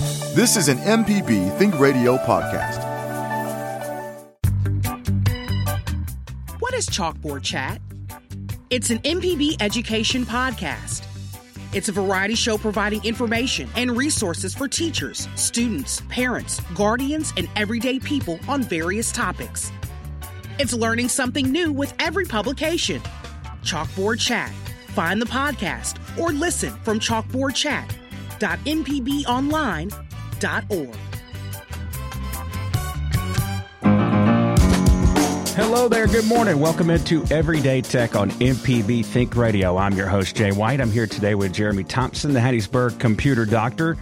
This is an MPB Think Radio podcast. What is Chalkboard Chat? It's an MPB education podcast. It's a variety show providing information and resources for teachers, students, parents, guardians, and everyday people on various topics. It's learning something new with every publication. Chalkboard Chat. Find the podcast or listen from chalkboardchat.mpbonline.org. Hello there. Good morning. Welcome into Everyday Tech on MPB Think Radio. I'm your host, Jay White. I'm here today with Jeremy Thompson, the Hattiesburg computer doctor.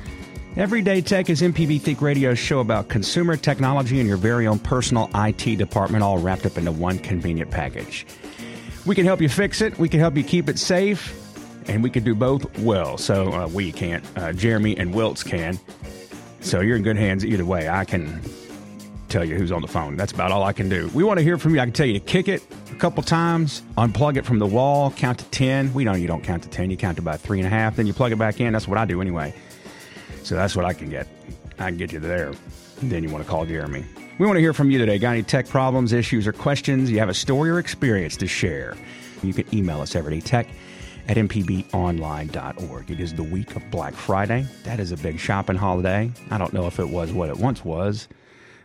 Everyday Tech is MPB Think Radio's show about consumer technology and your very own personal IT department, all wrapped up into one convenient package. We can help you fix it, we can help you keep it safe, and we can do both well. So uh, we can't. Uh, Jeremy and Wilts can. So you're in good hands either way. I can tell you who's on the phone. That's about all I can do. We want to hear from you. I can tell you to kick it a couple times, unplug it from the wall, count to 10. We know you don't count to 10, you count to about three and a half, then you plug it back in. That's what I do anyway. So that's what I can get. I can get you there. Then you want to call Jeremy. We want to hear from you today. Got any tech problems, issues, or questions? You have a story or experience to share. You can email us everydaytech at mpbonline.org. It is the week of Black Friday. That is a big shopping holiday. I don't know if it was what it once was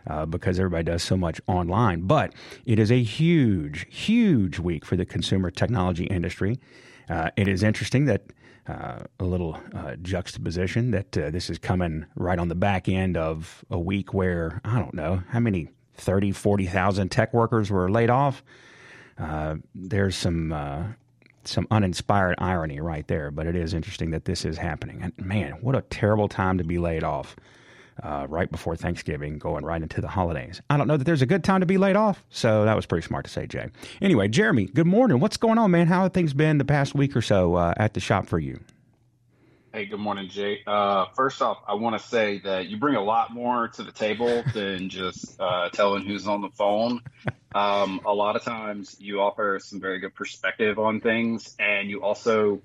uh, because everybody does so much online. But it is a huge, huge week for the consumer technology industry. Uh, it is interesting that uh, a little uh, juxtaposition that uh, this is coming right on the back end of a week where, I don't know, how many 30, 40,000 tech workers were laid off. Uh, there's some some uninspired irony right there, but it is interesting that this is happening. And man, what a terrible time to be laid off uh, right before Thanksgiving, going right into the holidays. I don't know that there's a good time to be laid off, so that was pretty smart to say, Jay. Anyway, Jeremy, good morning. What's going on, man? How have things been the past week or so uh, at the shop for you? Hey, good morning, Jay. Uh, first off, I want to say that you bring a lot more to the table than just uh, telling who's on the phone. Um, a lot of times, you offer some very good perspective on things, and you also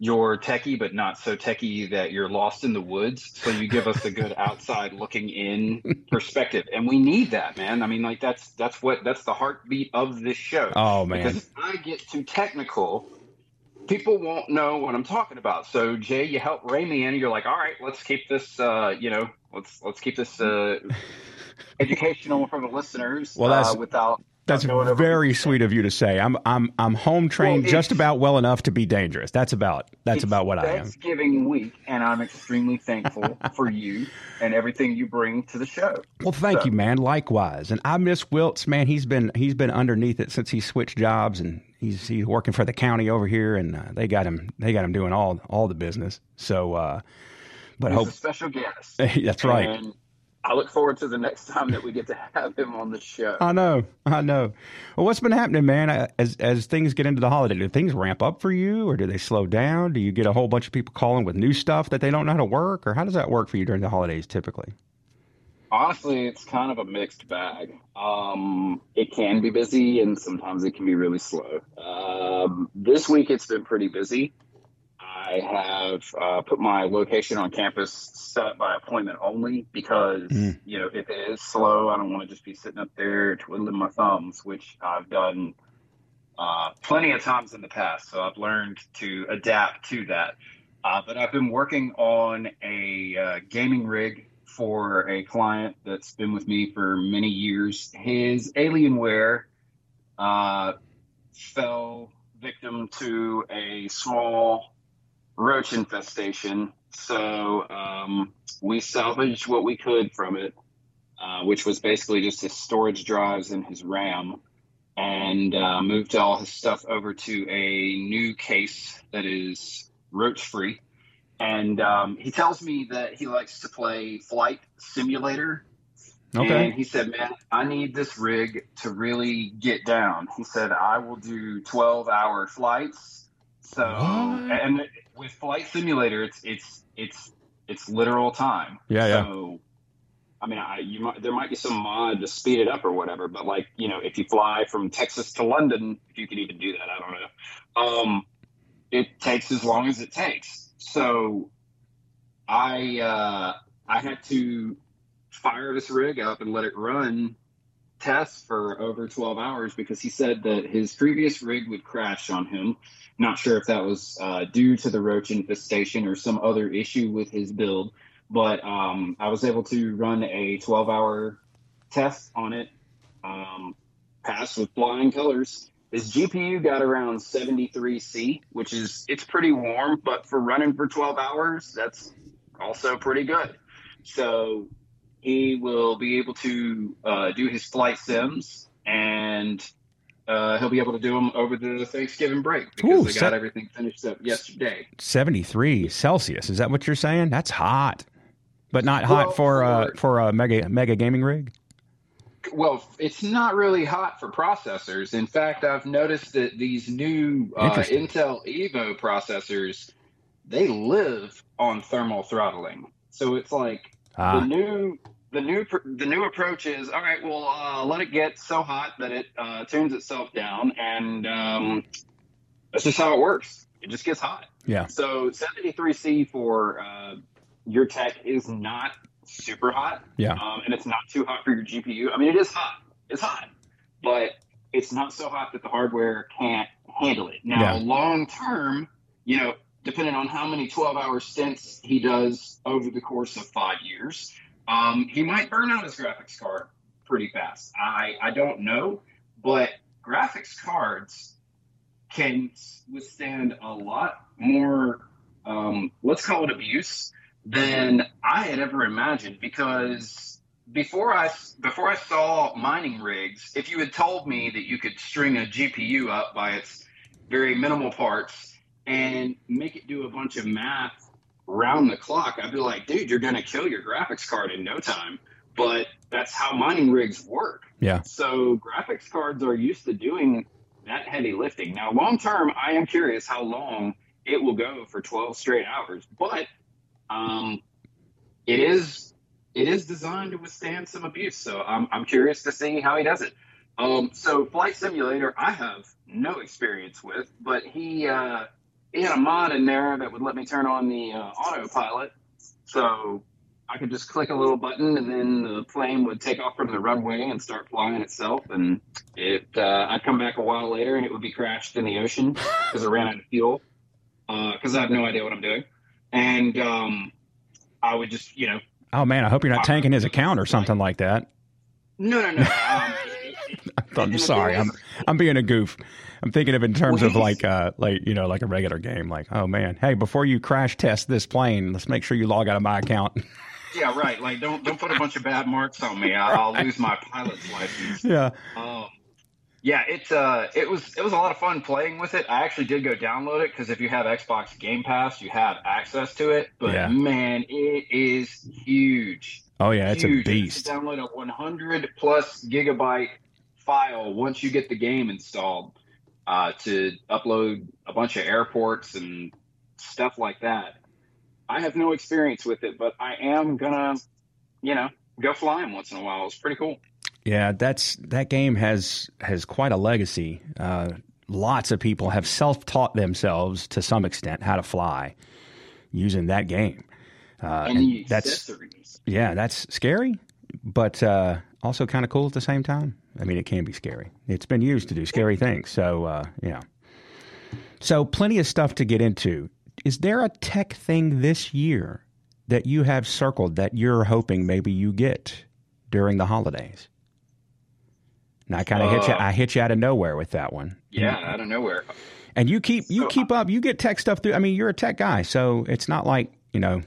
you're techie but not so techie that you're lost in the woods so you give us a good outside looking in perspective and we need that man i mean like that's that's what that's the heartbeat of this show oh man because i get too technical people won't know what i'm talking about. So jay you help ray me in. You're like all right let's keep this uh you know let's let's keep this uh educational for the listeners well that's uh, without that's very sweet of you to say. I'm I'm I'm home trained well, just about well enough to be dangerous. That's about that's about what I am. Thanksgiving week, and I'm extremely thankful for you and everything you bring to the show. Well, thank so. you, man. Likewise, and I miss Wilts, man. He's been he's been underneath it since he switched jobs, and he's he's working for the county over here, and uh, they got him they got him doing all all the business. So, uh, but he's hope a special guest. that's right. And I look forward to the next time that we get to have him on the show. I know, I know. Well, what's been happening, man? As as things get into the holiday, do things ramp up for you, or do they slow down? Do you get a whole bunch of people calling with new stuff that they don't know how to work, or how does that work for you during the holidays typically? Honestly, it's kind of a mixed bag. Um, it can be busy, and sometimes it can be really slow. Um, this week, it's been pretty busy. I have uh, put my location on campus set up by appointment only because mm. you know if it is slow, I don't want to just be sitting up there twiddling my thumbs, which I've done uh, plenty of times in the past. So I've learned to adapt to that. Uh, but I've been working on a uh, gaming rig for a client that's been with me for many years. His Alienware uh, fell victim to a small roach infestation. So um, we salvaged what we could from it, uh, which was basically just his storage drives and his RAM, and uh, moved all his stuff over to a new case that is roach free. And um, he tells me that he likes to play Flight Simulator. Okay. And he said, Man, I need this rig to really get down. He said, I will do 12 hour flights. So? And with Flight Simulator, it's it's it's it's literal time. Yeah, so, yeah. I mean, I, you might, there might be some mod to speed it up or whatever, but like you know, if you fly from Texas to London, if you can even do that, I don't know. Um, it takes as long as it takes. So, I uh, I had to fire this rig up and let it run tests for over 12 hours because he said that his previous rig would crash on him. Not sure if that was uh, due to the roach infestation or some other issue with his build, but um, I was able to run a 12 hour test on it, um, passed with flying colors. His GPU got around 73C, which is it's pretty warm, but for running for 12 hours, that's also pretty good. So he will be able to uh, do his flight sims and uh, he'll be able to do them over the Thanksgiving break because Ooh, they got se- everything finished up yesterday. 73 Celsius. Is that what you're saying? That's hot. But not hot Well, for uh, for- a mega mega gaming rig. Well, it's not really hot for processors. In fact, I've noticed that these new uh, Intel Evo processors they live on thermal throttling. So it's like the Ah, new the new the new approach is all right. Well, uh, let it get so hot that it uh, tunes itself down, and um, that's just how it works. It just gets hot. yeah. So 73C for uh, your tech is not super hot. Yeah. Um, and it's not too hot for your GPU. I mean, it is hot. It's hot, but it's not so hot that the hardware can't handle it. Now, Yeah. long term, you know, depending on how many 12 hour stints he does over the course of five years, um, he might burn out his graphics card pretty fast. I, I don't know, but graphics cards can withstand a lot more, um, let's call it abuse, than I had ever imagined. Because before I before I saw mining rigs, if you had told me that you could string a GPU up by its very minimal parts and make it do a bunch of math round the clock, I'd be like, dude, you're gonna kill your graphics card in no time. But that's how mining rigs work. Yeah. So graphics cards are used to doing that heavy lifting. Now, long term, I am curious how long it will go for 12 straight hours, but um, it is it is designed to withstand some abuse. So I'm I'm curious to see how he does it. Um, so Flight Simulator, I have no experience with, but he uh, he had a mod in there that would let me turn on the uh, autopilot, so I could just click a little button and then the plane would take off from the runway and start flying itself. And it, uh, I'd come back a while later and it would be crashed in the ocean because it ran out of fuel. Because I have no idea what I'm doing, and um, I would just, you know, Oh man, I hope you're not tanking his account or something like that. no, no, no. Um, it- it- I'm sorry. I'm I'm being a goof. I'm thinking of in terms of like uh like you know like a regular game. Like oh man, hey, before you crash test this plane, let's make sure you log out of my account. yeah, right. Like, don't don't put a bunch of bad marks on me. I'll lose my pilot's license. yeah. Um, yeah, it's uh, it was it was a lot of fun playing with it. I actually did go download it because if you have Xbox Game Pass, you have access to it. But Yeah. man, it is huge. Oh yeah, it's a Huge. You can beast. Download a 100 plus gigabyte file once you get the game installed uh, to upload a bunch of airports and stuff like that. I have no experience with it, but I am gonna, you know, go flying once in a while. It's pretty cool. Yeah, that's that game has has quite a legacy. Uh, lots of people have self taught themselves to some extent how to fly using that game. Uh, and the that's yeah, that's scary, but uh, also kind of cool at the same time. I mean, it can be scary. It's been used to do scary things. So uh, yeah. So plenty of stuff to get into. Is there a tech thing this year that you have circled that you're hoping maybe you get during the holidays? And I kind of hit you. Uh, I hit you out of nowhere with that one. Yeah, out of nowhere. And you keep you So- keep up. You get tech stuff through. I mean, you're a tech guy, so it's not like you know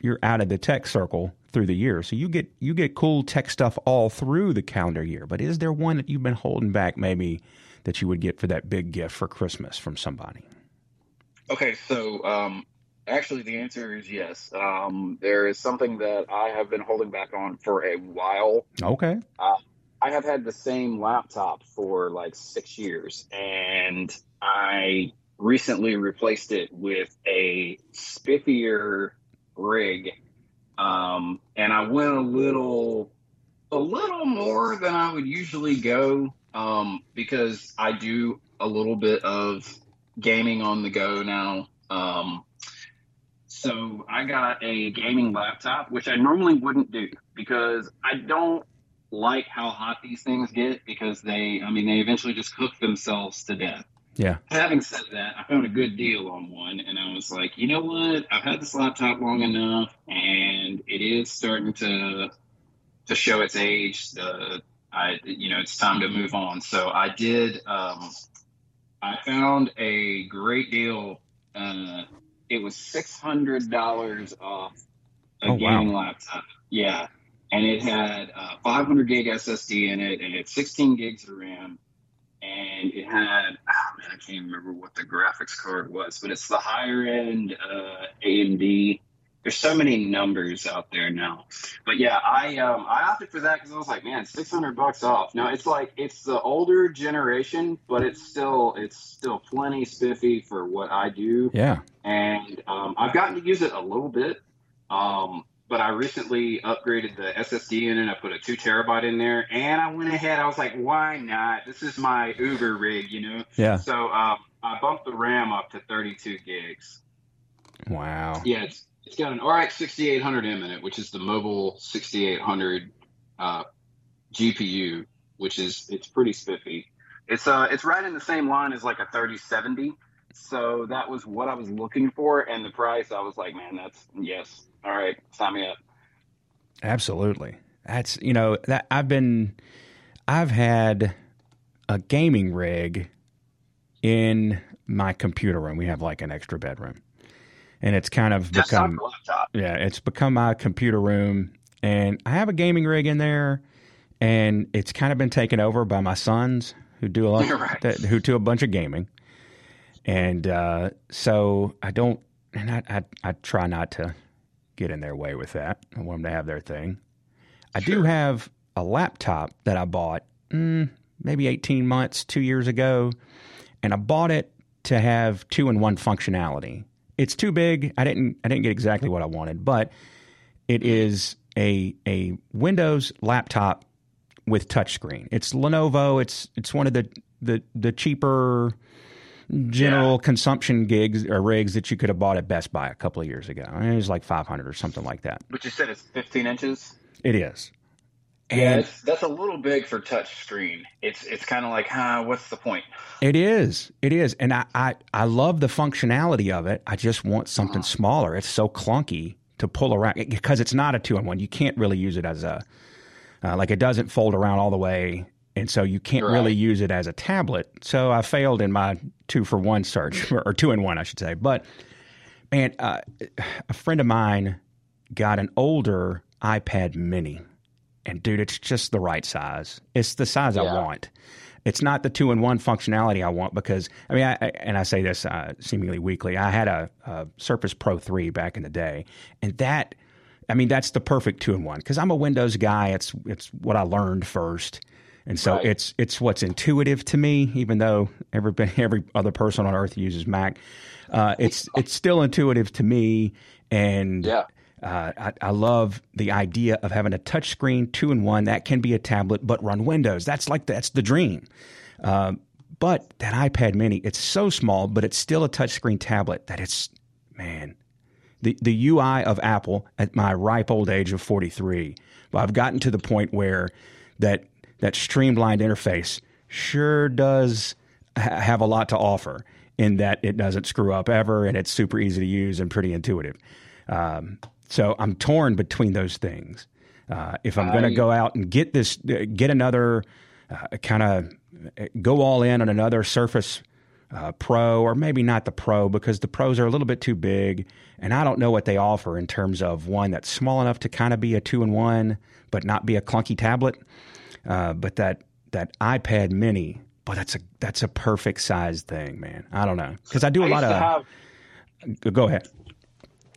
you're out of the tech circle through the year. So you get you get cool tech stuff all through the calendar year. But is there one that you've been holding back, maybe that you would get for that big gift for Christmas from somebody? Okay, so um, actually, the answer is yes. Um, there is something that I have been holding back on for a while. Okay. I have had the same laptop for like six years, and I recently replaced it with a spiffier rig. Um, and I went a little, a little more than I would usually go, um, because I do a little bit of gaming on the go now. Um, so I got a gaming laptop, which I normally wouldn't do because I don't like how hot these things get because they, I mean, they eventually just cook themselves to death. Yeah. Having said that, I found a good deal on one, and I was like, you know what? I've had this laptop long enough, and it is starting to to show its age. The I, you know, it's time to move on. So I did. Um, I found a great deal. Uh, it was six hundred dollars off a Oh, wow. gaming laptop. Yeah, and it had uh, 500 gig SSD in it, and it's 16 gigs of RAM, and it had oh man, I can't remember what the graphics card was, but it's the higher end uh, AMD. There's so many numbers out there now, but yeah, I um, I opted for that because I was like, man, 600 bucks off. Now it's like it's the older generation, but it's still it's still plenty spiffy for what I do Yeah. and um, I've gotten to use it a little bit. Um, but I recently upgraded the SSD in it. I put a two terabyte in there, and I went ahead. I was like, why not? This is my Uber rig, you know. Yeah. So um, I bumped the RAM up to 32 gigs. Wow. Yeah, it's it's got an RX 6800M in it, which is the mobile 6800 uh, GPU, which is it's pretty spiffy. It's uh it's right in the same line as like a 3070. So that was what I was looking for, and the price I was like, man, that's yes, all right, sign me up. Absolutely. That's you know that I've been I've had a gaming rig in my computer room. We have like an extra bedroom. And it's kind of Desktop become yeah, it's become my computer room and I have a gaming rig in there and it's kind of been taken over by my sons who do a lot right. that, who do a bunch of gaming. And uh, so I don't and I, I I try not to get in their way with that. I want them to have their thing. I do have a laptop that I bought mm, maybe 18 months, two years ago, and I bought it to have two in one functionality. It's too big. I didn't I didn't get exactly what I wanted, but it is a a Windows laptop with touchscreen. It's Lenovo. It's it's one of the the the cheaper general consumption gigs or rigs that you could have bought at Best Buy a couple of years ago. I mean, it was like 500 or something like that. But you said it's 15 inches. It is. And it's, that's a little big for touch screen. It's it's kind of like, huh, what's the point? it is. It is. And I, I, I love the functionality of it. I just want something smaller. It's so clunky to pull around because it's not a two in one. You can't really use it as a, uh, like it doesn't fold around all the way. And so you can't Right. really use it as a tablet. So I failed in my two for one search, or, two in one, I should say. But man, uh, a friend of mine got an older iPad mini. And dude, it's just the right size. It's the size I want. It's not the two in one functionality I want because I mean, I, I, and I say this uh, seemingly weekly. I had a, a Surface Pro three back in the day, and that, I mean, that's the perfect two in one because I'm a Windows guy. It's it's what I learned first, and so Right. it's it's what's intuitive to me. Even though every every other person on earth uses Mac, uh, it's it's still intuitive to me, and Yeah. uh, I, I love the idea of having a touchscreen two in one that can be a tablet but run Windows. That's like that's the dream. Uh, but that iPad Mini, it's so small, but it's still a touchscreen tablet. That it's man, the the UI of Apple at my ripe old age of forty three. But I've gotten to the point where that that streamlined interface sure does ha- have a lot to offer in that it doesn't screw up ever and it's super easy to use and pretty intuitive. Um, so I'm torn between those things. Uh, if I'm going to go out and get this, uh, get another uh, kind of go all in on another Surface uh, Pro, or maybe not the Pro because the Pros are a little bit too big, and I don't know what they offer in terms of one that's small enough to kind of be a two in one, but not be a clunky tablet. Uh, but that that iPad Mini, boy, that's a that's a perfect size thing, man. I don't know because I do a I lot of. have go ahead.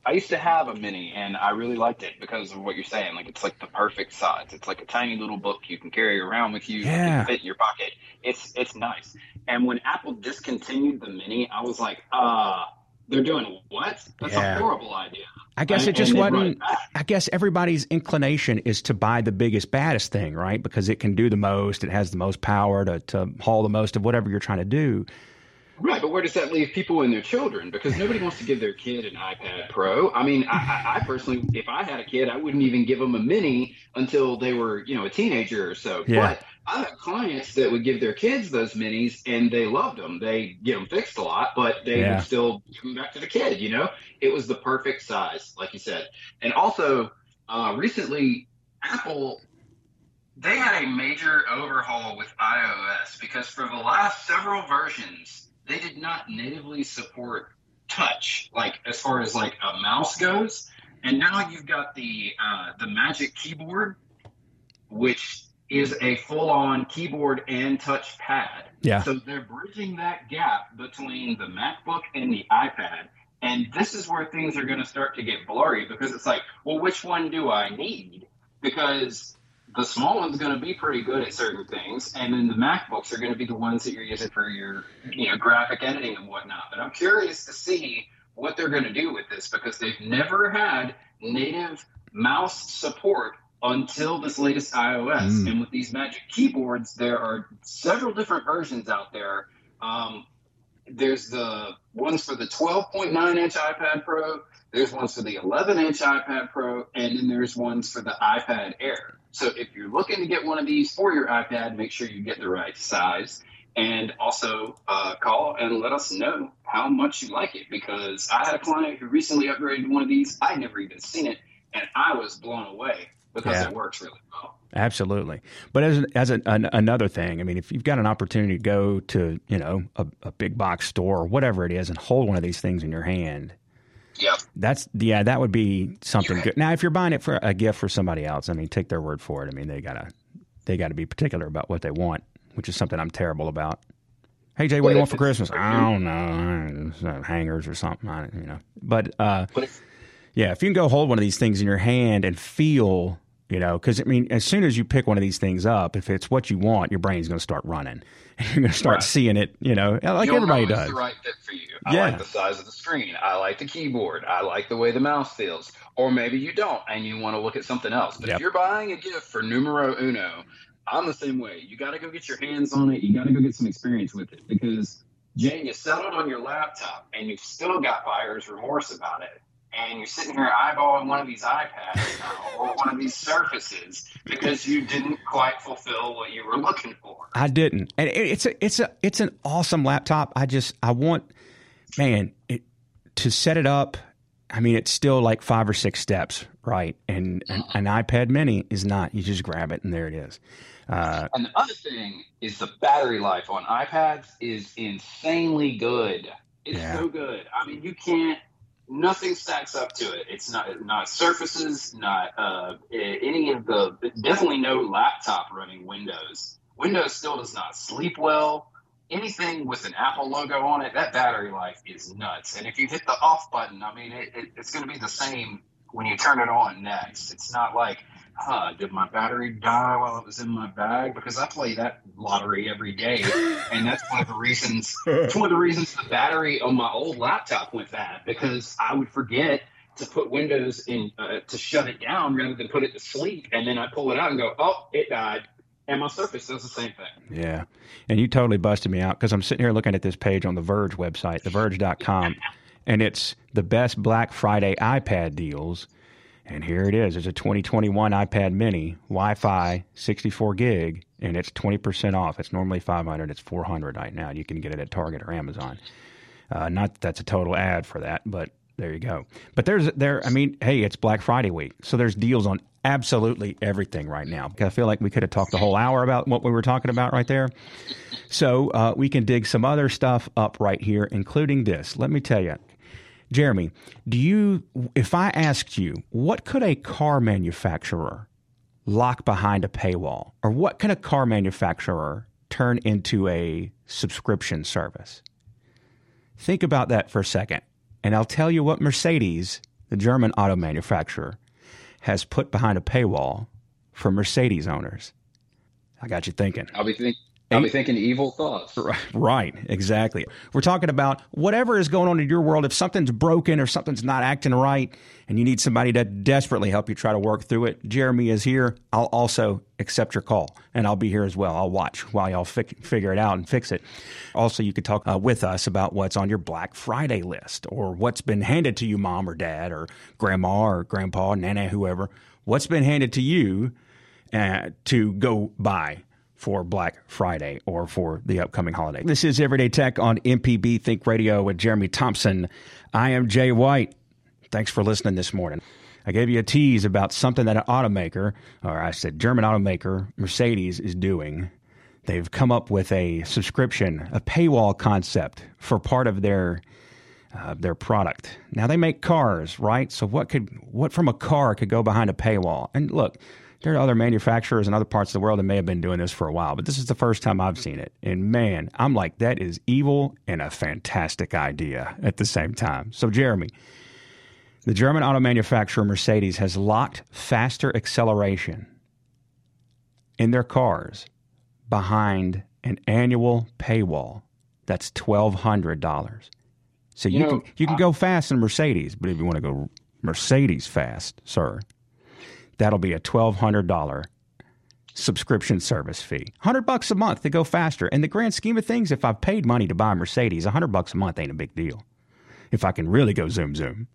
I used to have a mini, and I really liked it because of what you're saying. Like it's like the perfect size. It's like a tiny little book you can carry around with you. It Yeah. fit in your pocket. It's it's nice. And when Apple discontinued the mini, I was like, uh, they're doing what? That's Yeah. a horrible idea. I guess And- it just and they brought wasn't. it. I guess everybody's inclination is to buy the biggest, baddest thing, right? Because it can do the most. It has the most power to, to haul the most of whatever you're trying to do. Right, but where does that leave people and their children? Because nobody wants to give their kid an iPad Pro. I mean, I, I, personally, if I had a kid, I wouldn't even give them a mini until they were, you know, a teenager or so. Yeah. But I have clients that would give their kids those minis and they loved them. They get them fixed a lot, but they yeah. would still give them back to the kid. You know, it was the perfect size, like you said. And also, uh, recently, Apple they had a major overhaul with iOS because for the last several versions, they did not natively support touch, like as far as like a mouse goes. And now you've got the uh, the Magic Keyboard, which is a full-on keyboard and touch pad. Yeah. So they're bridging that gap between the MacBook and the iPad. And this is where things are going to start to get blurry because it's like, well, which one do I need? Because the small one's going to be pretty good at certain things, and then the MacBooks are going to be the ones that you're using for your, you know, graphic editing and whatnot. But I'm curious to see what they're going to do with this because they've never had native mouse support until this latest iOS. Mm. And with these Magic keyboards, there are several different versions out there. Um, there's the ones for the 12.9 inch iPad Pro. There's ones for the 11 inch iPad Pro, and then there's ones for the iPad Air. So if you're looking to get one of these for your iPad, make sure you get the right size. And also uh, call and let us know how much you like it because I had a client who recently upgraded one of these. I'd never even seen it, and I was blown away because yeah. it works really well. Absolutely, but as as an, an, another thing, I mean, if you've got an opportunity to go to you know a, a big box store or whatever it is and hold one of these things in your hand, yeah, that's yeah, that would be something good. Now, if you're buying it for a gift for somebody else, I mean, take their word for it. I mean, they gotta they gotta be particular about what they want, which is something I'm terrible about. Hey Jay, what do you want for Christmas? I don't know, hangers or something. I, you know, but uh, yeah, if you can go hold one of these things in your hand and feel you know because i mean as soon as you pick one of these things up if it's what you want your brain's going to start running. And you're going to start right. seeing it you know like You'll everybody know does. the right fit for you. I yeah. like the size of the screen. I like the keyboard. I like the way the mouse feels. Or maybe you don't and you want to look at something else. But yep. if you're buying a gift for numero uno i'm the same way. You got to go get your hands on it. You got to go get some experience with it. Because Jane, you settled on your laptop and you've still got buyer's remorse about it and you're sitting here eyeballing one of these iPads now, or one of these Surfaces because you didn't quite fulfill what you were looking for. I didn't, and it's a it's a it's an awesome laptop. I just I want, man, it, to set it up. I mean, it's still like five or six steps, right? And an, an iPad Mini is not. You just grab it and there it is. Uh, and the other thing is the battery life on iPads is insanely good. It's yeah. so good. I mean, you can't nothing stacks up to it. It's not not surfaces, not uh, any of the definitely no laptop running Windows. Windows still does not sleep well. Anything with an Apple logo on it, that battery life is nuts. And if you hit the off button, I mean, it, it, it's going to be the same when you turn it on next. It's not like huh, did my battery die while it was in my bag? Because I play that lottery every day, and that's one of the reasons. It's one of the reasons the battery on my old laptop went bad because I would forget to put Windows in uh, to shut it down rather than put it to sleep, and then I pull it out and go, oh, it died. And my Surface does the same thing. Yeah. And you totally busted me out because I'm sitting here looking at this page on the Verge website, theverge.com, and it's the best Black Friday iPad deals and here it is. It's a 2021 iPad mini, Wi Fi, 64 gig, and it's 20% off. It's normally 500 It's 400 right now. You can get it at Target or Amazon. Uh, not that that's a total ad for that, but there you go. But there's there. I mean, hey, it's Black Friday week, so there's deals on absolutely everything right now. I feel like we could have talked the whole hour about what we were talking about right there. So uh, we can dig some other stuff up right here, including this. Let me tell you, Jeremy, do you if I asked you what could a car manufacturer lock behind a paywall or what can a car manufacturer turn into a subscription service? Think about that for a second. And I'll tell you what Mercedes, the German auto manufacturer, has put behind a paywall for Mercedes owners. I got you thinking. I'll be thinking I'll be thinking evil thoughts. Right, exactly. We're talking about whatever is going on in your world. If something's broken or something's not acting right and you need somebody to desperately help you try to work through it, Jeremy is here. I'll also accept your call and I'll be here as well. I'll watch while y'all fi- figure it out and fix it. Also, you could talk uh, with us about what's on your Black Friday list or what's been handed to you, mom or dad or grandma or grandpa, nana, whoever. What's been handed to you uh, to go buy for Black Friday or for the upcoming holiday. This is Everyday Tech on MPB Think Radio with Jeremy Thompson. I am Jay White. Thanks for listening this morning. I gave you a tease about something that an automaker, or I said German automaker, Mercedes, is doing. They've come up with a subscription, a paywall concept for part of their uh, their product. Now they make cars, right? So what could what from a car could go behind a paywall? And look, there are other manufacturers in other parts of the world that may have been doing this for a while, but this is the first time I've seen it. And man, I'm like, that is evil and a fantastic idea at the same time. So, Jeremy, the German auto manufacturer Mercedes has locked faster acceleration in their cars behind an annual paywall that's $1,200. So you, you know, can you can I, go fast in Mercedes, but if you want to go Mercedes fast, sir, that'll be a $1,200 subscription service fee. 100 bucks a month to go faster. In the grand scheme of things, if I've paid money to buy a Mercedes, 100 bucks a month ain't a big deal. If I can really go zoom zoom.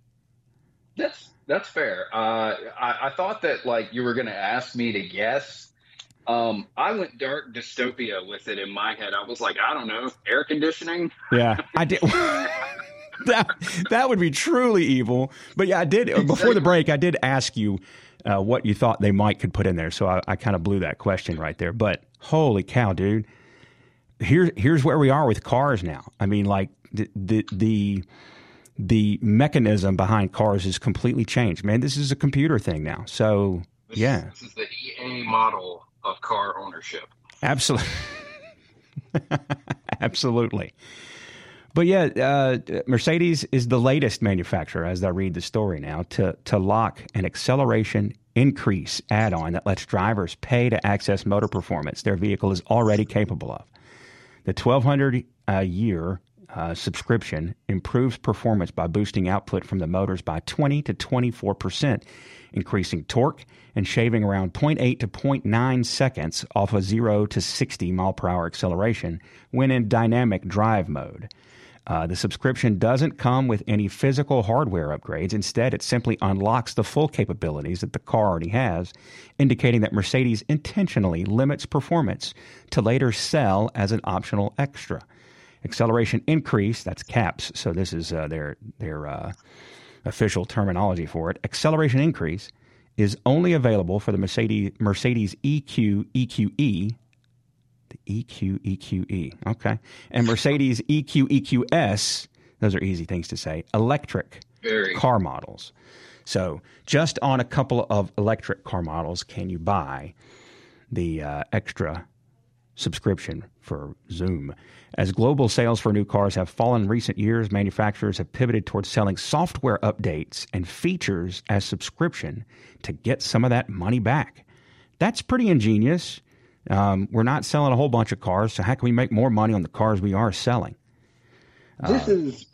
That's that's fair. Uh, I, I thought that like you were going to ask me to guess. Um, I went dark dystopia with it in my head. I was like, I don't know, air conditioning. Yeah, I did. that that would be truly evil. But yeah, I did before the break. I did ask you uh, what you thought they might could put in there. So I, I kind of blew that question right there. But holy cow, dude! Here's here's where we are with cars now. I mean, like the the the, the mechanism behind cars has completely changed. Man, this is a computer thing now. So this yeah, is, this is the EA model of car ownership. Absolutely. Absolutely. But yeah, uh, Mercedes is the latest manufacturer, as I read the story now, to, to lock an acceleration increase add on that lets drivers pay to access motor performance their vehicle is already capable of. The 1200 a year uh, subscription improves performance by boosting output from the motors by 20 to 24 percent, increasing torque and shaving around 0.8 to 0.9 seconds off a 0 to 60 mile per hour acceleration when in dynamic drive mode. Uh, the subscription doesn't come with any physical hardware upgrades. Instead, it simply unlocks the full capabilities that the car already has, indicating that Mercedes intentionally limits performance to later sell as an optional extra. Acceleration increase, that's CAPS, so this is uh, their, their uh, official terminology for it. Acceleration increase is only available for the Mercedes, Mercedes EQ EQE the EQ EQE. Okay. And Mercedes EQ EQS, those are easy things to say, electric Very. car models. So just on a couple of electric car models can you buy the uh, extra subscription for Zoom. As global sales for new cars have fallen in recent years, manufacturers have pivoted towards selling software updates and features as subscription to get some of that money back. That's pretty ingenious. Um, we're not selling a whole bunch of cars, so how can we make more money on the cars we are selling? This uh, is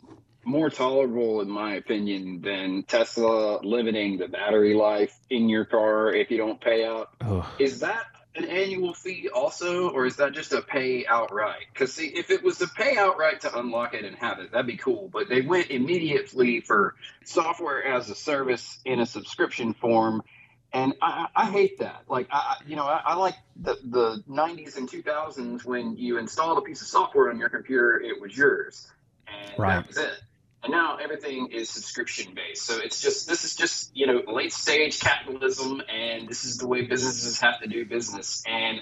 more tolerable, in my opinion, than Tesla limiting the battery life in your car if you don't pay out. Ugh. Is that an annual fee also, or is that just a pay outright? Because see, if it was to pay outright to unlock it and have it, that'd be cool. But they went immediately for software as a service in a subscription form and I, I, hate that. Like, I, you know, I, I, like the, the 90s and 2000s when you installed a piece of software on your computer, it was yours, and right. that was it. And now everything is subscription based. So it's just this is just you know late stage capitalism, and this is the way businesses have to do business. And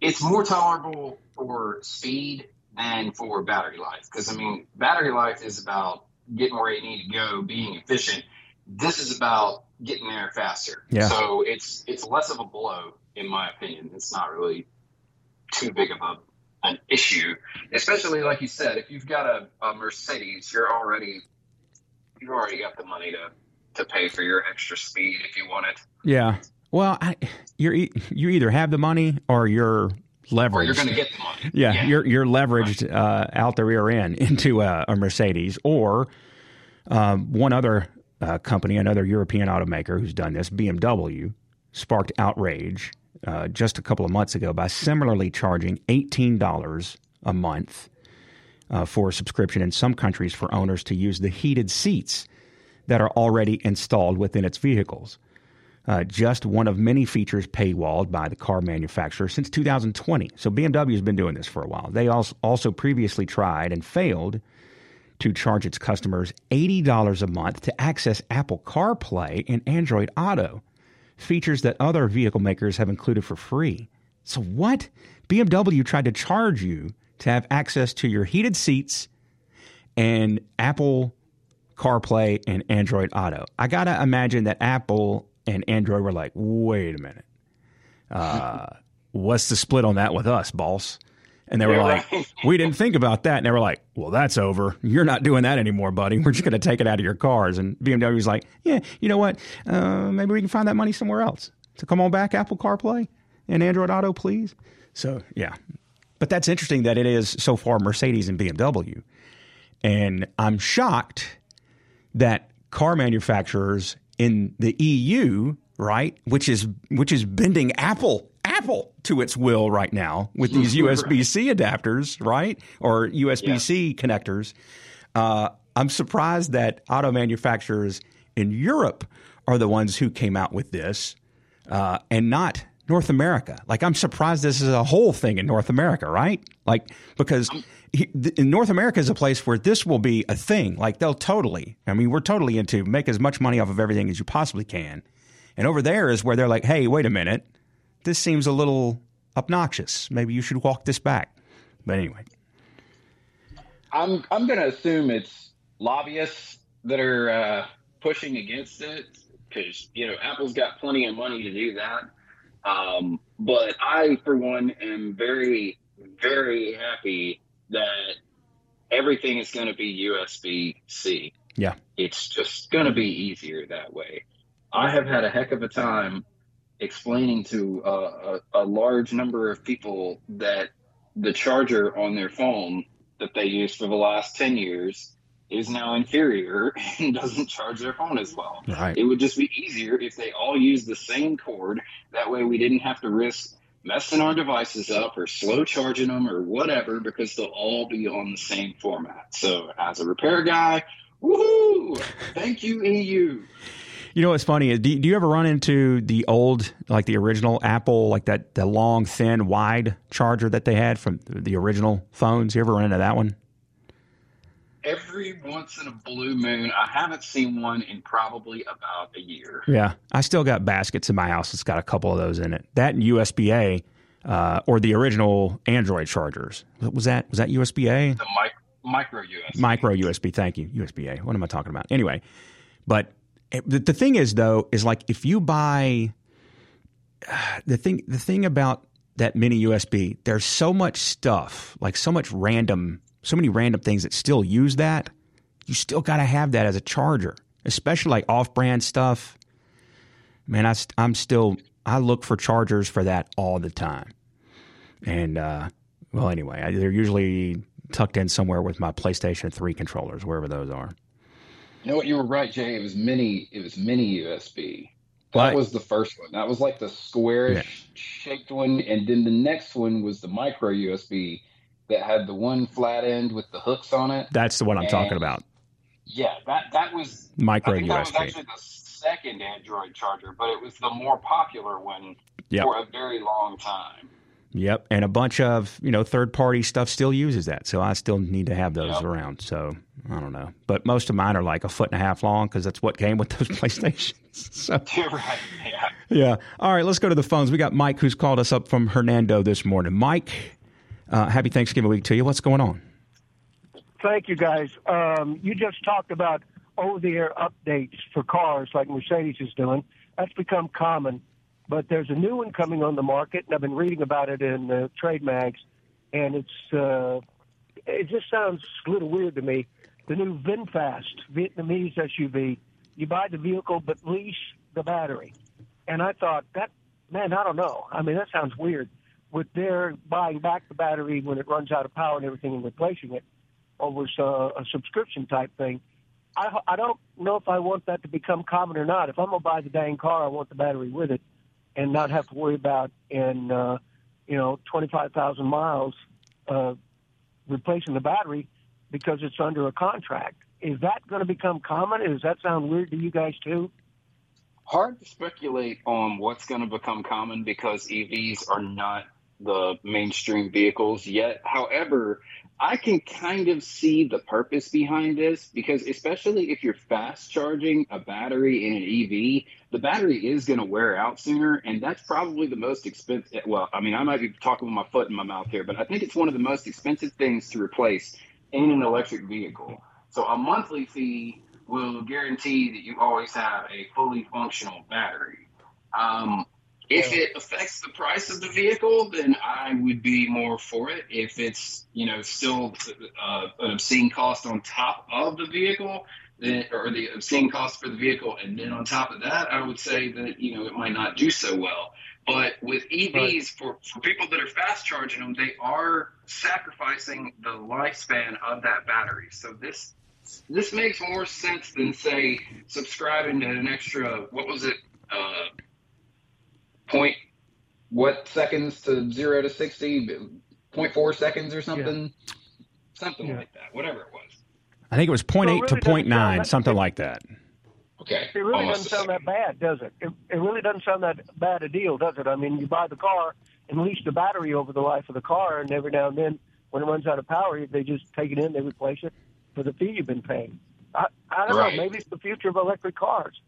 it's more tolerable for speed than for battery life, because I mean, battery life is about getting where you need to go, being efficient. This is about getting there faster. Yeah. So it's it's less of a blow, in my opinion. It's not really too big of a an issue, especially like you said, if you've got a, a Mercedes, you're already you've already got the money to to pay for your extra speed if you want it. Yeah. Well, I, you're you either have the money or you're leveraged. you're going to get the money. Yeah, yeah. you're you're leveraged uh, out the rear end into a, a Mercedes or um, one other uh, company, another European automaker who's done this, BMW, sparked outrage uh, just a couple of months ago by similarly charging eighteen dollars a month uh, for a subscription in some countries for owners to use the heated seats that are already installed within its vehicles uh, just one of many features paywalled by the car manufacturer since 2020. So BMW has been doing this for a while. They also previously tried and failed to charge its customers $80 a month to access Apple CarPlay and Android Auto, features that other vehicle makers have included for free. So, what? BMW tried to charge you to have access to your heated seats and Apple CarPlay and Android Auto. I got to imagine that Apple and Android were like, wait a minute. Uh, what's the split on that with us, boss? And they were like, right. we didn't think about that. And they were like, well, that's over. You're not doing that anymore, buddy. We're just going to take it out of your cars. And BMW was like, yeah, you know what? Uh, maybe we can find that money somewhere else. So come on back, Apple CarPlay and Android Auto, please. So, yeah. But that's interesting that it is so far Mercedes and BMW. And I'm shocked that car manufacturers in the EU, right, which is which is bending Apple Apple to its will right now with these USB C adapters, right, or USB C yeah. connectors. Uh, I'm surprised that auto manufacturers in Europe are the ones who came out with this, uh, and not North America. Like I'm surprised this is a whole thing in North America, right? Like because he, in North America is a place where this will be a thing. Like they'll totally. I mean, we're totally into make as much money off of everything as you possibly can. And over there is where they're like, "Hey, wait a minute. This seems a little obnoxious. Maybe you should walk this back." But anyway, I'm I'm going to assume it's lobbyists that are uh, pushing against it because you know Apple's got plenty of money to do that. Um, but I, for one, am very, very happy that everything is going to be USB C. Yeah. It's just going to be easier that way. I have had a heck of a time explaining to uh, a, a, large number of people that the charger on their phone that they used for the last 10 years is now inferior and doesn't charge their phone as well. Right. It would just be easier if they all used the same cord. That way we didn't have to risk messing our devices up or slow charging them or whatever because they'll all be on the same format. So as a repair guy, woohoo! Thank you, EU. You know what's funny is do, do, you ever run into the old, like the original Apple, like that the long, thin, wide charger that they had from the original phones? You ever run into that one? every once in a blue moon. I haven't seen one in probably about a year. Yeah, I still got baskets in my house that's got a couple of those in it. That and USB A, uh, or the original Android chargers. What was that? Was that USB A? The mic- micro USB. Micro USB. Thank you, USB A. What am I talking about? Anyway, but the, thing is though is like if you buy the thing the thing about that mini USB, there's so much stuff, like so much random so many random things that still use that. You still got to have that as a charger, especially like off-brand stuff. Man, I, I'm still I look for chargers for that all the time. And uh, well, anyway, I, they're usually tucked in somewhere with my PlayStation 3 controllers, wherever those are. You know what? You were right, Jay. It was mini. It was mini USB. That was the first one. That was like the squarish yeah. shaped one, and then the next one was the micro USB that had the one flat end with the hooks on it. That's the one I'm and, talking about. Yeah, that that was micro USB. That was actually the second Android charger, but it was the more popular one yep. for a very long time. Yep, and a bunch of you know third party stuff still uses that, so I still need to have those yep. around. So I don't know, but most of mine are like a foot and a half long because that's what came with those PlayStations. so right. Yeah. Yeah. All right, let's go to the phones. We got Mike who's called us up from Hernando this morning. Mike, uh, happy Thanksgiving week to you. What's going on? Thank you, guys. Um, you just talked about over-the-air updates for cars like Mercedes is doing. That's become common, but there's a new one coming on the market, and I've been reading about it in the trade mags, and it's uh, it just sounds a little weird to me. The new VinFast Vietnamese SUV. You buy the vehicle but lease the battery, and I thought that man, I don't know. I mean, that sounds weird with their buying back the battery when it runs out of power and everything and replacing it over a, a subscription type thing. I, I don't know if I want that to become common or not. If I'm gonna buy the dang car, I want the battery with it, and not have to worry about in uh, you know 25,000 miles uh, replacing the battery because it's under a contract. Is that going to become common? Does that sound weird to you guys too? Hard to speculate on what's going to become common because EVs are not the mainstream vehicles yet. However, I can kind of see the purpose behind this because, especially if you're fast charging a battery in an EV, the battery is going to wear out sooner. And that's probably the most expensive. Well, I mean, I might be talking with my foot in my mouth here, but I think it's one of the most expensive things to replace in an electric vehicle. So a monthly fee will guarantee that you always have a fully functional battery. Um, if it affects the price of the vehicle, then I would be more for it. If it's you know still uh, an obscene cost on top of the vehicle, then or the obscene cost for the vehicle, and then on top of that, I would say that you know it might not do so well. But with EVs, right. for, for people that are fast charging them, they are sacrificing the lifespan of that battery. So this this makes more sense than say subscribing to an extra what was it uh, point what seconds to zero to 60 0.4 seconds or something yeah. something yeah. like that whatever it was i think it was 0.8 well, really to 0.9 something like that okay it really Almost doesn't sound that bad does it? it it really doesn't sound that bad a deal does it i mean you buy the car and lease the battery over the life of the car and every now and then when it runs out of power they just take it in they replace it for the fee you've been paying i, I don't right. know maybe it's the future of electric cars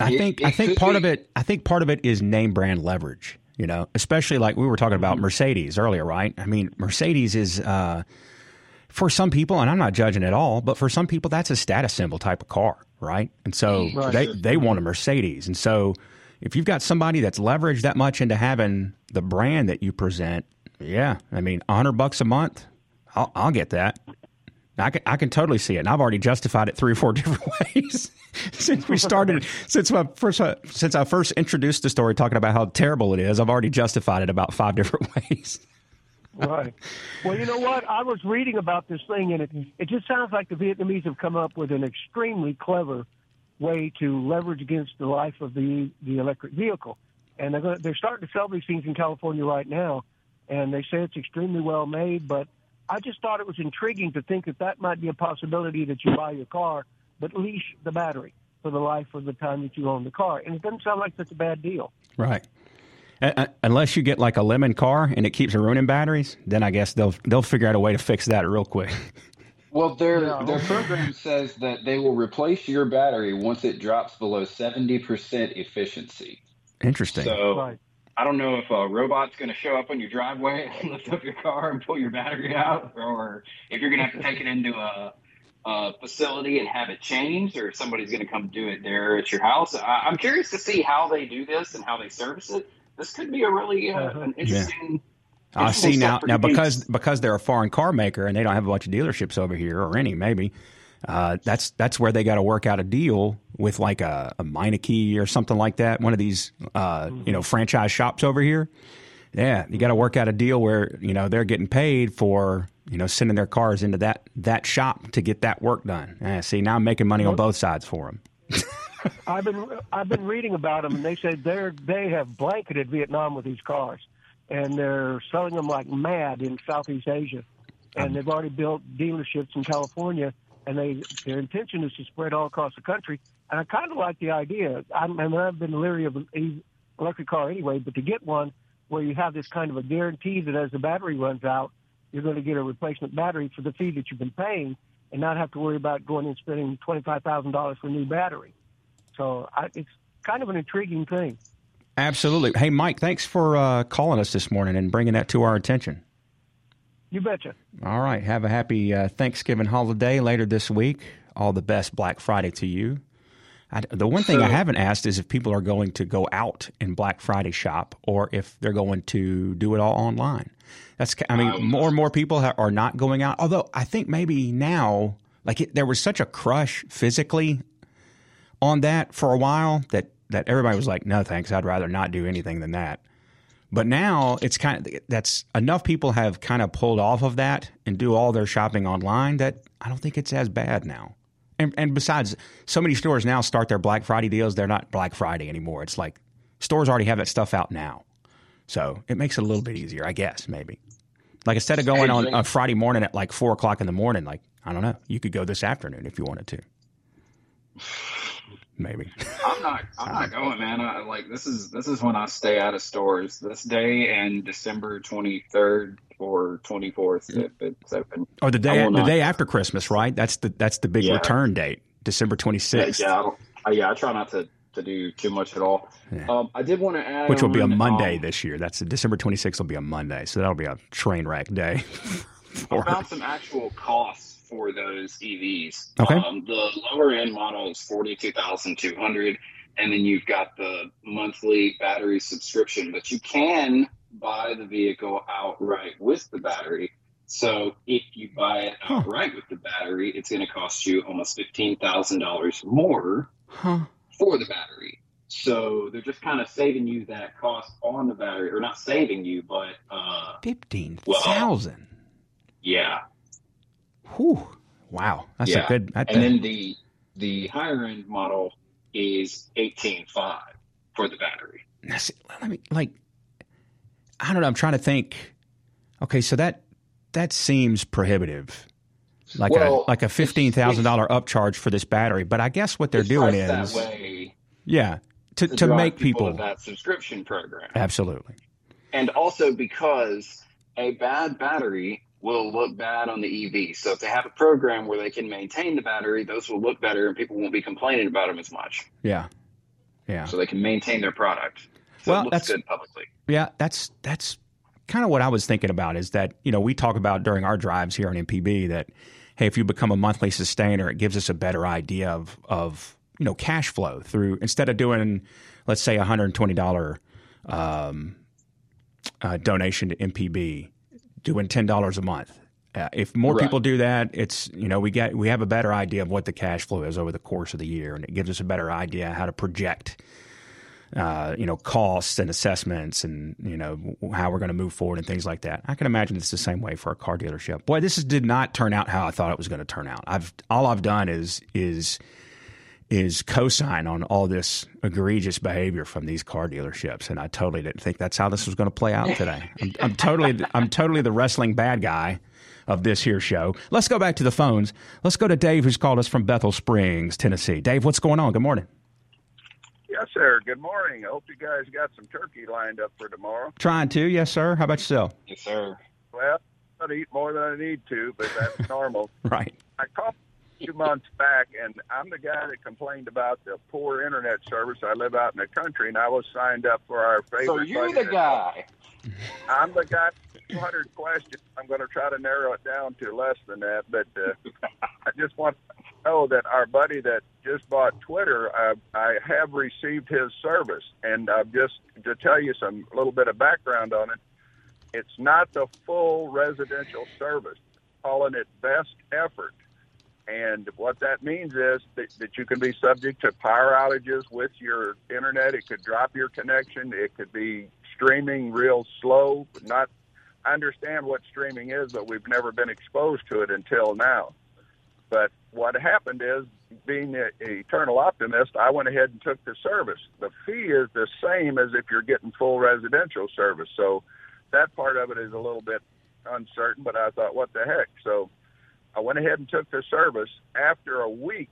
I think it, I think part be. of it I think part of it is name brand leverage. You know, especially like we were talking about mm-hmm. Mercedes earlier, right? I mean, Mercedes is uh, for some people, and I'm not judging at all, but for some people, that's a status symbol type of car, right? And so right. they they want a Mercedes, and so if you've got somebody that's leveraged that much into having the brand that you present, yeah, I mean, hundred bucks a month, I'll, I'll get that. I can, I can totally see it, and I've already justified it three or four different ways since we started. since my first, uh, since I first introduced the story, talking about how terrible it is, I've already justified it about five different ways. right. Well, you know what? I was reading about this thing, and it it just sounds like the Vietnamese have come up with an extremely clever way to leverage against the life of the the electric vehicle, and they're going, they're starting to sell these things in California right now, and they say it's extremely well made, but I just thought it was intriguing to think that that might be a possibility that you buy your car, but lease the battery for the life of the time that you own the car. And it doesn't sound like such a bad deal. Right. Uh, unless you get like a lemon car and it keeps ruining batteries, then I guess they'll they'll figure out a way to fix that real quick. Well, their yeah. their program says that they will replace your battery once it drops below seventy percent efficiency. Interesting. So right. I don't know if a robot's going to show up on your driveway and lift up your car and pull your battery out, or if you're going to have to take it into a, a, facility and have it changed, or if somebody's going to come do it there at your house. I, am curious to see how they do this and how they service it. This could be a really uh, uh-huh. an interesting. Yeah. I see now. Now, because because they're a foreign car maker and they don't have a bunch of dealerships over here or any, maybe uh, that's that's where they got to work out a deal with like a, a Meineke or something like that. One of these uh, you know franchise shops over here. Yeah, you got to work out a deal where you know they're getting paid for you know sending their cars into that that shop to get that work done. See, now I'm making money on both sides for them. I've been I've been reading about them, and they say they're they have blanketed Vietnam with these cars, and they're selling them like mad in Southeast Asia, and um, they've already built dealerships in California and they their intention is to spread all across the country. And I kind of like the idea. I, mean, I've been leery of an electric car anyway, but to get one where you have this kind of a guarantee that as the battery runs out, you're going to get a replacement battery for the fee that you've been paying, and not have to worry about going and spending twenty five thousand dollars for a new battery. So I, it's kind of an intriguing thing. Absolutely. Hey, Mike, thanks for uh, calling us this morning and bringing that to our attention. You betcha. All right. Have a happy uh, Thanksgiving holiday later this week. All the best Black Friday to you. I, the one thing I haven't asked is if people are going to go out and Black Friday shop or if they're going to do it all online. That's I mean, um, more and more people are not going out. Although I think maybe now, like it, there was such a crush physically on that for a while that that everybody was like, no thanks, I'd rather not do anything than that. But now it's kind of that's enough people have kind of pulled off of that and do all their shopping online that I don't think it's as bad now. And, and besides, so many stores now start their Black Friday deals. They're not Black Friday anymore. It's like stores already have that stuff out now. So it makes it a little bit easier, I guess, maybe. Like instead of going on a Friday morning at like four o'clock in the morning, like, I don't know, you could go this afternoon if you wanted to. Maybe. I'm not. I'm not going, man. I, like this is this is when I stay out of stores. This day and December 23rd or 24th if it's open. Or the day the day after Christmas, right? That's the that's the big yeah. return date, December 26th. Yeah, yeah I, yeah, I try not to to do too much at all. Yeah. Um, I did want to add, which will be a Monday um, this year. That's December 26th will be a Monday, so that'll be a train wreck day. Found some actual costs for those EVs. Okay. Um, the lower end model is forty two thousand two hundred, and then you've got the monthly battery subscription. But you can buy the vehicle outright with the battery. So if you buy it outright huh. with the battery, it's going to cost you almost fifteen thousand dollars more huh. for the battery. So they're just kind of saving you that cost on the battery, or not saving you, but uh, fifteen thousand. Well, yeah, Whew. Wow, that's yeah. a good. and then the the higher end model is eighteen five for the battery. Let me like. I don't know. I'm trying to think. Okay, so that that seems prohibitive, like well, a like a fifteen thousand dollar upcharge for this battery. But I guess what they're doing is, yeah, to to, to make people, people that subscription program. Absolutely, and also because a bad battery will look bad on the EV. So if they have a program where they can maintain the battery, those will look better and people won't be complaining about them as much. Yeah. Yeah. So they can maintain their product. So well, that's good publicly. Yeah, that's that's kind of what I was thinking about is that, you know, we talk about during our drives here on MPB that hey, if you become a monthly sustainer, it gives us a better idea of of, you know, cash flow through instead of doing let's say a $120 um, uh, donation to MPB doing ten dollars a month. Uh, if more right. people do that, it's you know we get we have a better idea of what the cash flow is over the course of the year, and it gives us a better idea how to project, uh, you know, costs and assessments, and you know how we're going to move forward and things like that. I can imagine it's the same way for a car dealership. Boy, this is, did not turn out how I thought it was going to turn out. I've all I've done is is is co-sign on all this egregious behavior from these car dealerships, and I totally didn't think that's how this was going to play out today. I'm, I'm totally, I'm totally the wrestling bad guy of this here show. Let's go back to the phones. Let's go to Dave, who's called us from Bethel Springs, Tennessee. Dave, what's going on? Good morning. Yes, sir. Good morning. I hope you guys got some turkey lined up for tomorrow. Trying to, yes, sir. How about yourself? Yes, sir. Well, I eat more than I need to, but that's normal. right. I called few months back, and I'm the guy that complained about the poor internet service. I live out in the country, and I was signed up for our favorite. So you're the guy. I'm the guy. 200 questions. I'm going to try to narrow it down to less than that, but uh, I just want to know that our buddy that just bought Twitter, I, I have received his service, and uh, just to tell you some little bit of background on it, it's not the full residential service. Calling it best effort and what that means is that, that you can be subject to power outages with your internet. It could drop your connection. It could be streaming real slow. Not understand what streaming is, but we've never been exposed to it until now. But what happened is, being an eternal optimist, I went ahead and took the service. The fee is the same as if you're getting full residential service. So that part of it is a little bit uncertain, but I thought, what the heck? So I went ahead and took the service. After a week,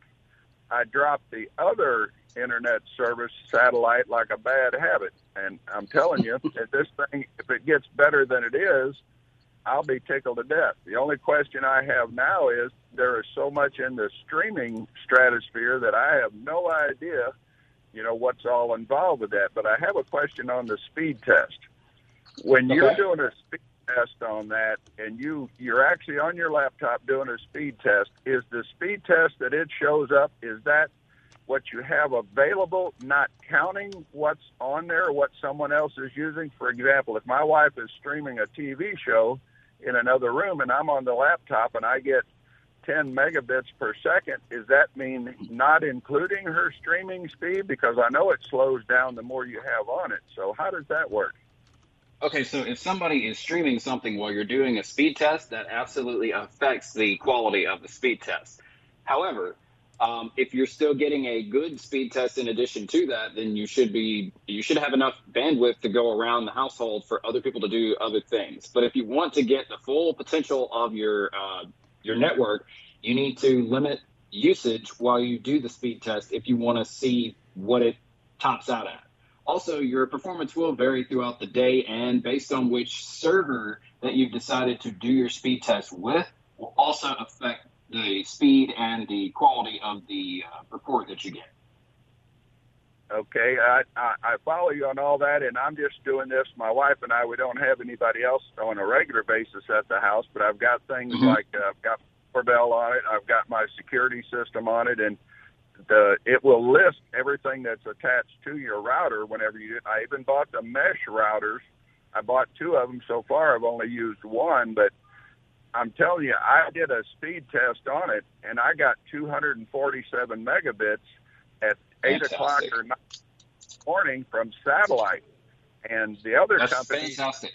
I dropped the other internet service satellite like a bad habit. And I'm telling you, if this thing, if it gets better than it is, I'll be tickled to death. The only question I have now is there is so much in the streaming stratosphere that I have no idea, you know, what's all involved with that. But I have a question on the speed test. When okay. you're doing a speed test on that and you you're actually on your laptop doing a speed test. Is the speed test that it shows up is that what you have available not counting what's on there what someone else is using? For example if my wife is streaming a tv show in another room and i'm on the laptop and i get 10 megabits per second does that mean not including her streaming speed? Because i know it slows down the more you have on it. So how does that work Okay, so if somebody is streaming something while you're doing a speed test, that absolutely affects the quality of the speed test. However, um, if you're still getting a good speed test in addition to that, then you should be you should have enough bandwidth to go around the household for other people to do other things. But if you want to get the full potential of your uh, your network, you need to limit usage while you do the speed test if you want to see what it tops out at. Also, your performance will vary throughout the day, and based on which server that you've decided to do your speed test with, will also affect the speed and the quality of the uh, report that you get. Okay, I, I I follow you on all that, and I'm just doing this. My wife and I, we don't have anybody else on a regular basis at the house, but I've got things Mhm. like uh, I've got doorbell on it, I've got my security system on it, and the it will list everything that's attached to your router whenever you. I even bought the mesh routers. I bought two of them so far. I've only used one, but I'm telling you, I did a speed test on it, and I got 247 megabits at eight o'clock Fantastic. or nine morning from satellite. And the other company. That's company, fantastic.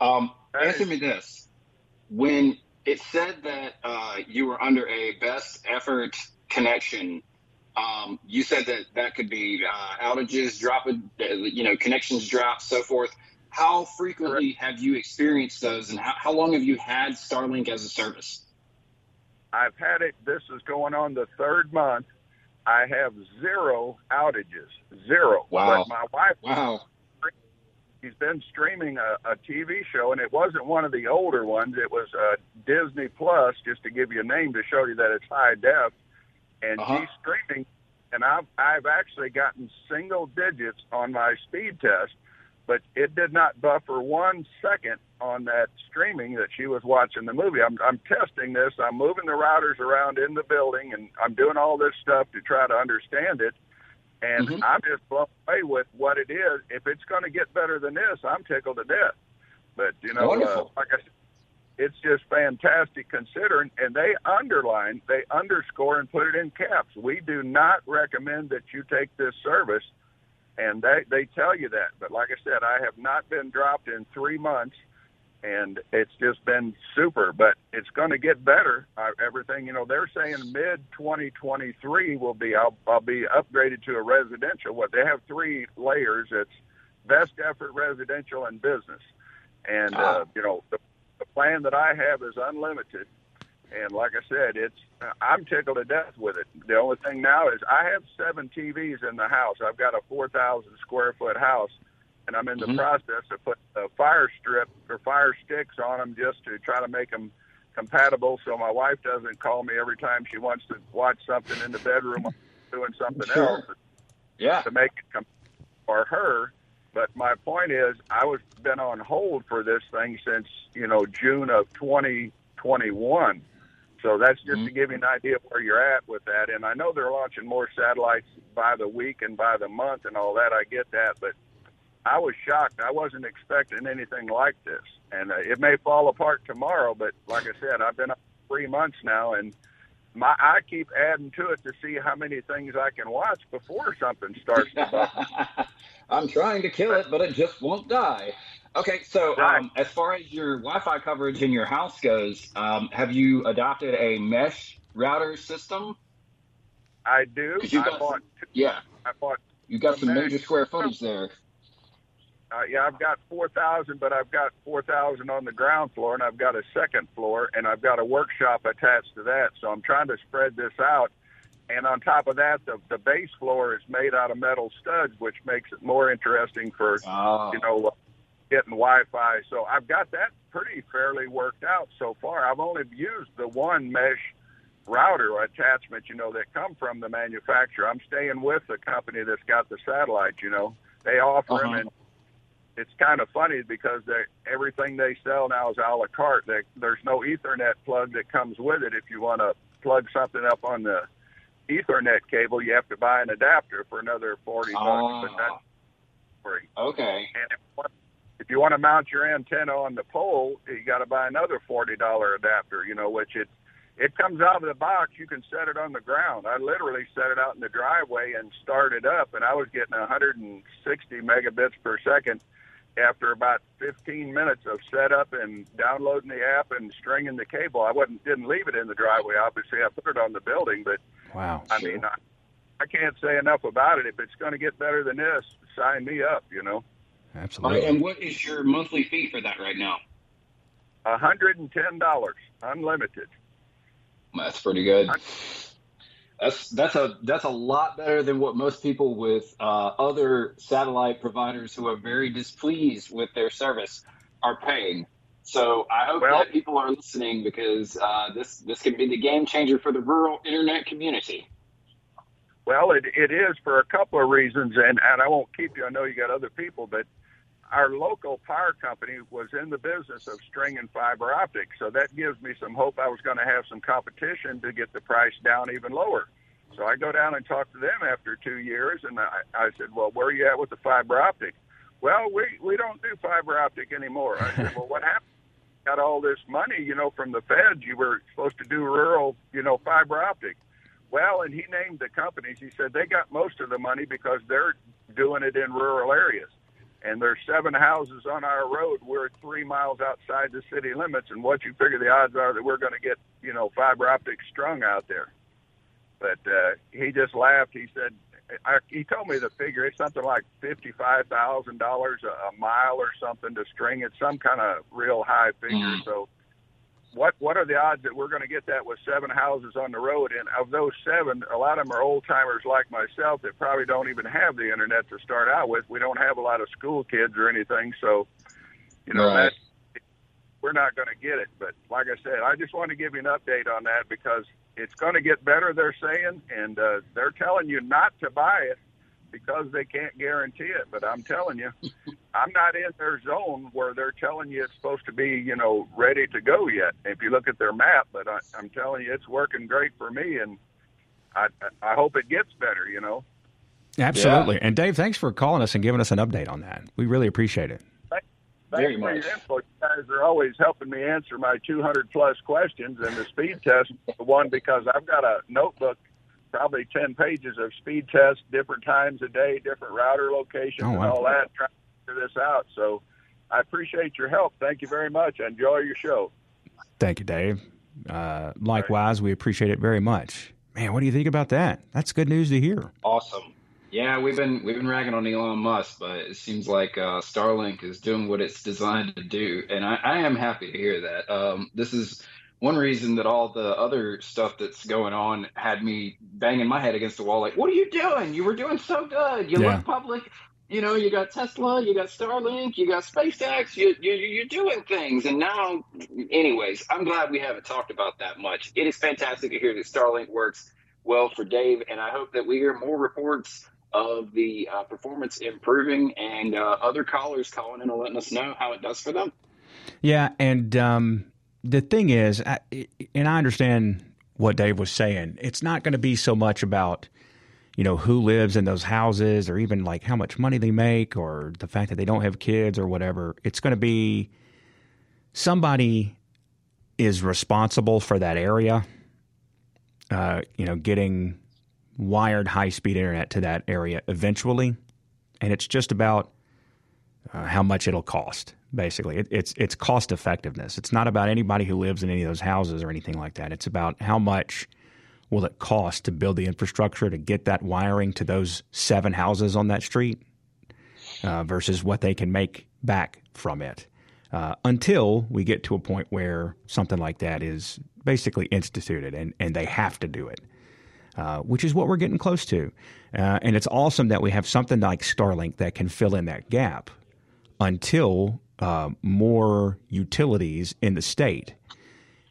Um, answer me this: when it said that uh, you were under a best effort connection, um, you said that that could be uh, outages, dropping, uh, you know, connections drop, so forth. How frequently have you experienced those, and how, how long have you had Starlink as a service? I've had it. This is going on the third month. I have zero outages, zero. Wow. But my wife Wow. he's been streaming a, a TV show, and it wasn't one of the older ones. It was uh, Disney Plus, just to give you a name to show you that it's high def. And Uh-huh. she's streaming, and I've I've actually gotten single digits on my speed test, but it did not buffer one second on that streaming that she was watching the movie. I'm I'm testing this. I'm moving the routers around in the building, and I'm doing all this stuff to try to understand it. And Mhm. I'm just blown away with what it is. If it's going to get better than this, I'm tickled to death. But you know, uh, like I said, it's just fantastic considering. And they underline, they underscore, and put it in caps. We do not recommend that you take this service, and they they tell you that. But like I said, I have not been dropped in three months. And it's just been super, but it's going to get better. Uh, everything, you know, they're saying mid 2023 will be. I'll, I'll be upgraded to a residential. What they have three layers. It's best effort, residential, and business. And uh, you know, the, the plan that I have is unlimited. And like I said, it's I'm tickled to death with it. The only thing now is I have seven TVs in the house. I've got a 4,000 square foot house, and I'm in the Mhm. process of putting a fire strip or fire sticks on them just to try to make them compatible, so my wife doesn't call me every time she wants to watch something in the bedroom doing something Sure. else Yeah. to make it com- for her. But my point is, I was been on hold for this thing since you know June of 2021. So that's just to give you an idea of where you're at with that. And I know they're launching more satellites by the week and by the month and all that. I get that, but I was shocked. I wasn't expecting anything like this. And uh, it may fall apart tomorrow, but like I said, I've been up three months now, and my I keep adding to it to see how many things I can watch before something starts to bubble. I'm trying to kill it, but it just won't die. Okay, so um, as far as your Wi-Fi coverage in your house goes, um, have you adopted a mesh router system? I do. you've I got bought. Yeah, I bought. you got some major square footage there. Uh, yeah, I've got four thousand, but I've got four thousand on the ground floor, and I've got a second floor, and I've got a workshop attached to that. So I'm trying to spread this out. And on top of that, the the base floor is made out of metal studs, which makes it more interesting for Oh, you know, getting Wi-Fi. So I've got that pretty fairly worked out so far. I've only used the one mesh router attachment, you know, that come from the manufacturer. I'm staying with the company that's got the satellite, you know. They offer them, Uh-huh. It's kind of funny because they everything they sell now is a la carte. They, there's no Ethernet plug that comes with it. If you want to plug something up on the Ethernet cable, you have to buy an adapter for another forty bucks. But that's Ah, free. okay. And if, if you want to mount your antenna on the pole, you got to buy another forty dollar adapter. You know, which it it comes out of the box. You can set it on the ground. I literally set it out in the driveway and start it up, and I was getting 160 megabits per second. After about 15 minutes of setup and downloading the app and stringing the cable, I wasn't didn't leave it in the driveway. Obviously, I put it on the building, but wow, I mean, I, I can't say enough about it. If it's going to get better than this, sign me up. You know. Absolutely. And what is your monthly fee for that right now? hundred and ten dollars, unlimited. That's pretty good. That's that's a that's a lot better than what most people with uh, other satellite providers who are very displeased with their service are paying. So I hope Well- that people are listening because uh, this this can be the game changer for the rural internet community. Well, it it is for a couple of reasons, and and I won't keep you. I know you got other people, but our local power company was in the business of stringing fiber optics, so that gives me some hope. I was going to have some competition to get the price down even lower. So I go down and talk to them after two years, and I, I said, "Well, where are you at with the fiber optic?" Well, we we don't do fiber optic anymore. I said, "Well, what happened?" Got all this money, you know, from the feds. You were supposed to do rural, you know, fiber optic. Well, and he named the companies. He said they got most of the money because they're doing it in rural areas. And there's seven houses on our road. We're three miles outside the city limits. And what you figure the odds are that we're going to get, you know, fiber optic strung out there? But uh, he just laughed. He said, I, he told me the figure. It's something like fifty-five thousand dollars a mile or something to string it. Some kind of real high figure. Mm. So what what are the odds that we're going to get that with seven houses on the road? And of those seven, a lot of them are old timers like myself that probably don't even have the internet to start out with. We don't have a lot of school kids or anything, so you know Right. that we're not going to get it. But like I said, I just want to give you an update on that because it's going to get better. They're saying, and uh, they're telling you not to buy it because they can't guarantee it. But I'm telling you, I'm not in their zone where they're telling you it's supposed to be, you know, ready to go yet. If you look at their map, but I, I'm telling you, it's working great for me, and I, I hope it gets better. You know. Absolutely. And Dave, thanks for calling us and giving us an update on that. We really appreciate it. Very Thanks for much. your. You guys are always helping me answer my 200 plus questions, and the speed test the one because I've got a notebook, probably 10 pages of speed tests, different times a day, different router locations, Oh, and all that, trying to figure this out. So I appreciate your help. Thank you very much. Enjoy your show. Thank you, Dave. Uh, likewise, we appreciate it very much. Man, what do you think about that? That's good news to hear. Awesome. Yeah, we've been we've been ragging on Elon Musk, but it seems like uh, Starlink is doing what it's designed to do, and I, I am happy to hear that. Um, this is one reason that all the other stuff that's going on had me banging my head against the wall. Like, what are you doing? You were doing so good. You Yeah. look public. You know, you got Tesla, you got Starlink, you got SpaceX. You, you you're doing things, and now, anyways, I'm glad we haven't talked about that much. It is fantastic to hear that Starlink works well for Dave, and I hope that we hear more reports of the uh, performance improving and uh, other callers calling in and letting us know how it does for them. Yeah, and um, the thing is, I, and I understand what Dave was saying. It's not going to be so much about you know who lives in those houses, or even like how much money they make, or the fact that they don't have kids or whatever. It's going to be somebody is responsible for that area. Uh, you know, getting wired high speed internet to that area eventually, and it's just about uh, how much it'll cost. Basically, it, it's it's cost effectiveness. It's not about anybody who lives in any of those houses or anything like that. It's about how much will it cost to build the infrastructure to get that wiring to those seven houses on that street uh, versus what they can make back from it. Uh, until we get to a point where something like that is basically instituted and, and they have to do it uh, which is what we're getting close to. Uh, and it's awesome that we have something like Starlink that can fill in that gap until uh, more utilities in the state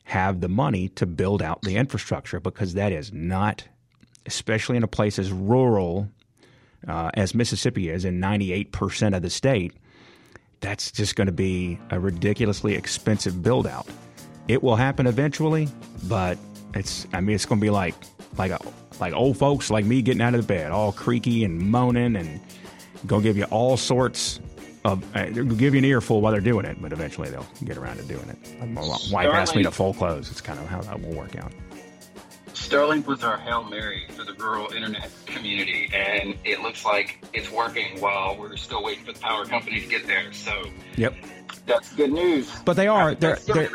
have the money to build out the infrastructure because that is not, especially in a place as rural uh, as Mississippi is in 98% of the state, that's just going to be a ridiculously expensive build out. It will happen eventually, but it's I mean it's going to be like like a, like old folks like me getting out of the bed, all creaky and moaning, and gonna give you all sorts of uh, they'll give you an earful while they're doing it, but eventually they'll get around to doing it. Wife asked me to full close. It's kind of how that will work out. Starlink was our Hail Mary for the rural internet community, and it looks like it's working while we're still waiting for the power company to get there. So, yep. That's good news. But they are there. There,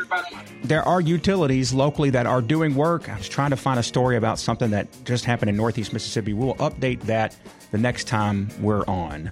there are utilities locally that are doing work. I was trying to find a story about something that just happened in Northeast Mississippi. We'll update that the next time we're on.